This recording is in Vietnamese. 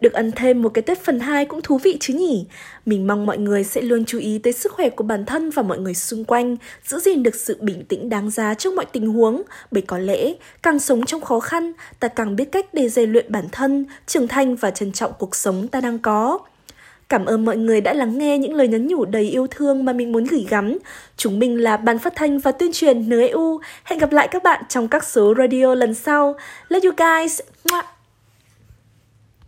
Được ăn thêm một cái Tết phần 2 cũng thú vị chứ nhỉ? Mình mong mọi người sẽ luôn chú ý tới sức khỏe của bản thân và mọi người xung quanh, giữ gìn được sự bình tĩnh đáng giá trong mọi tình huống, bởi có lẽ càng sống trong khó khăn, ta càng biết cách để rèn luyện bản thân, trưởng thành và trân trọng cuộc sống ta đang có. Cảm ơn mọi người đã lắng nghe những lời nhắn nhủ đầy yêu thương mà mình muốn gửi gắm. Chúng mình là Ban Phát thanh và Tuyên truyền NEU. Hẹn gặp lại các bạn trong các số radio lần sau. Love you guys!